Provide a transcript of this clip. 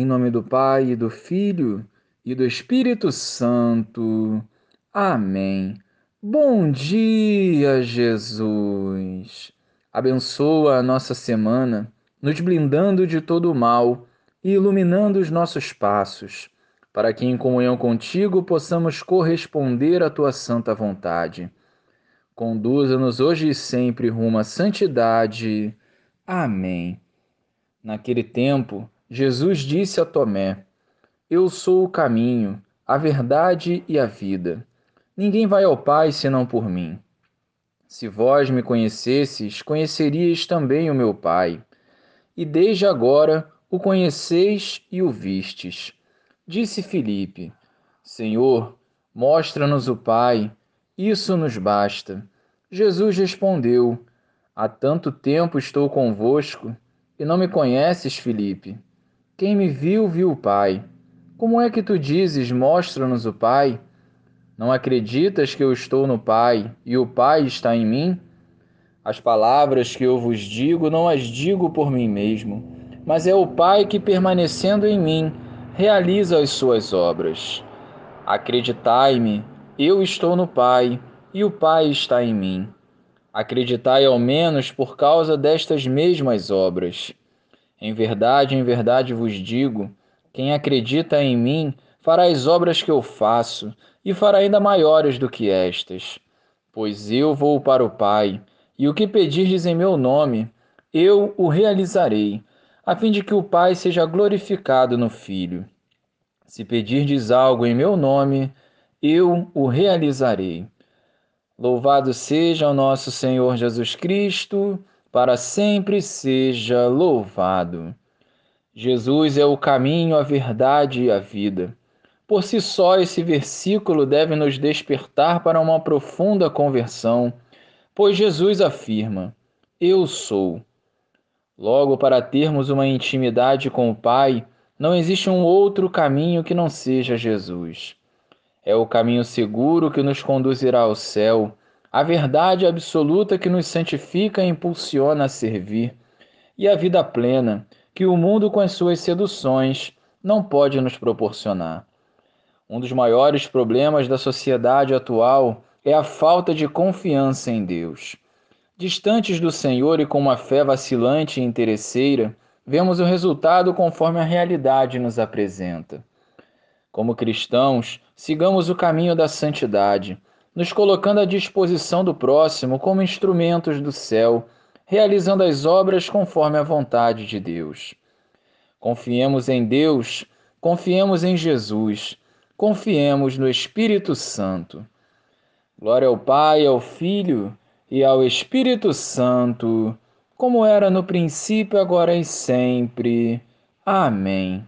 Em nome do Pai, e do Filho e do Espírito Santo. Amém. Bom dia, Jesus. Abençoa a nossa semana, nos blindando de todo o mal e iluminando os nossos passos, para que em comunhão contigo possamos corresponder à tua santa vontade. Conduza-nos hoje e sempre rumo à santidade. Amém. Naquele tempo, Jesus disse a Tomé: Eu sou o caminho, a verdade e a vida. Ninguém vai ao Pai senão por mim. Se vós me conhecesses, conheceríeis também o meu Pai. E desde agora o conheceis e o vistes. Disse Filipe: Senhor, mostra-nos o Pai, isso nos basta. Jesus respondeu: Há tanto tempo estou convosco e não me conheces, Filipe. Quem me viu, viu o Pai. Como é que tu dizes, mostra-nos o Pai? Não acreditas que eu estou no Pai e o Pai está em mim? As palavras que eu vos digo não as digo por mim mesmo, mas é o Pai que, permanecendo em mim, realiza as suas obras. Acreditai-me, eu estou no Pai e o Pai está em mim. Acreditai ao menos por causa destas mesmas obras. Em verdade, em verdade vos digo: quem acredita em mim fará as obras que eu faço, e fará ainda maiores do que estas. Pois eu vou para o Pai, e o que pedirdes em meu nome, eu o realizarei, a fim de que o Pai seja glorificado no Filho. Se pedirdes algo em meu nome, eu o realizarei. Louvado seja o nosso Senhor Jesus Cristo para sempre seja louvado. Jesus é o caminho, a verdade e a vida. Por si só, esse versículo deve nos despertar para uma profunda conversão, pois Jesus afirma: Eu sou. Logo, para termos uma intimidade com o Pai, não existe um outro caminho que não seja Jesus. É o caminho seguro que nos conduzirá ao céu a verdade absoluta que nos santifica e impulsiona a servir, e a vida plena que o mundo, com as suas seduções, não pode nos proporcionar. Um dos maiores problemas da sociedade atual é a falta de confiança em Deus. Distantes do Senhor e com uma fé vacilante e interesseira, vemos o resultado conforme a realidade nos apresenta. Como cristãos, sigamos o caminho da santidade nos colocando à disposição do próximo como instrumentos do céu, realizando as obras conforme a vontade de Deus. Confiemos em Deus, confiemos em Jesus, confiemos no Espírito Santo. Glória ao Pai, ao Filho e ao Espírito Santo, como era no princípio, agora e sempre. Amém.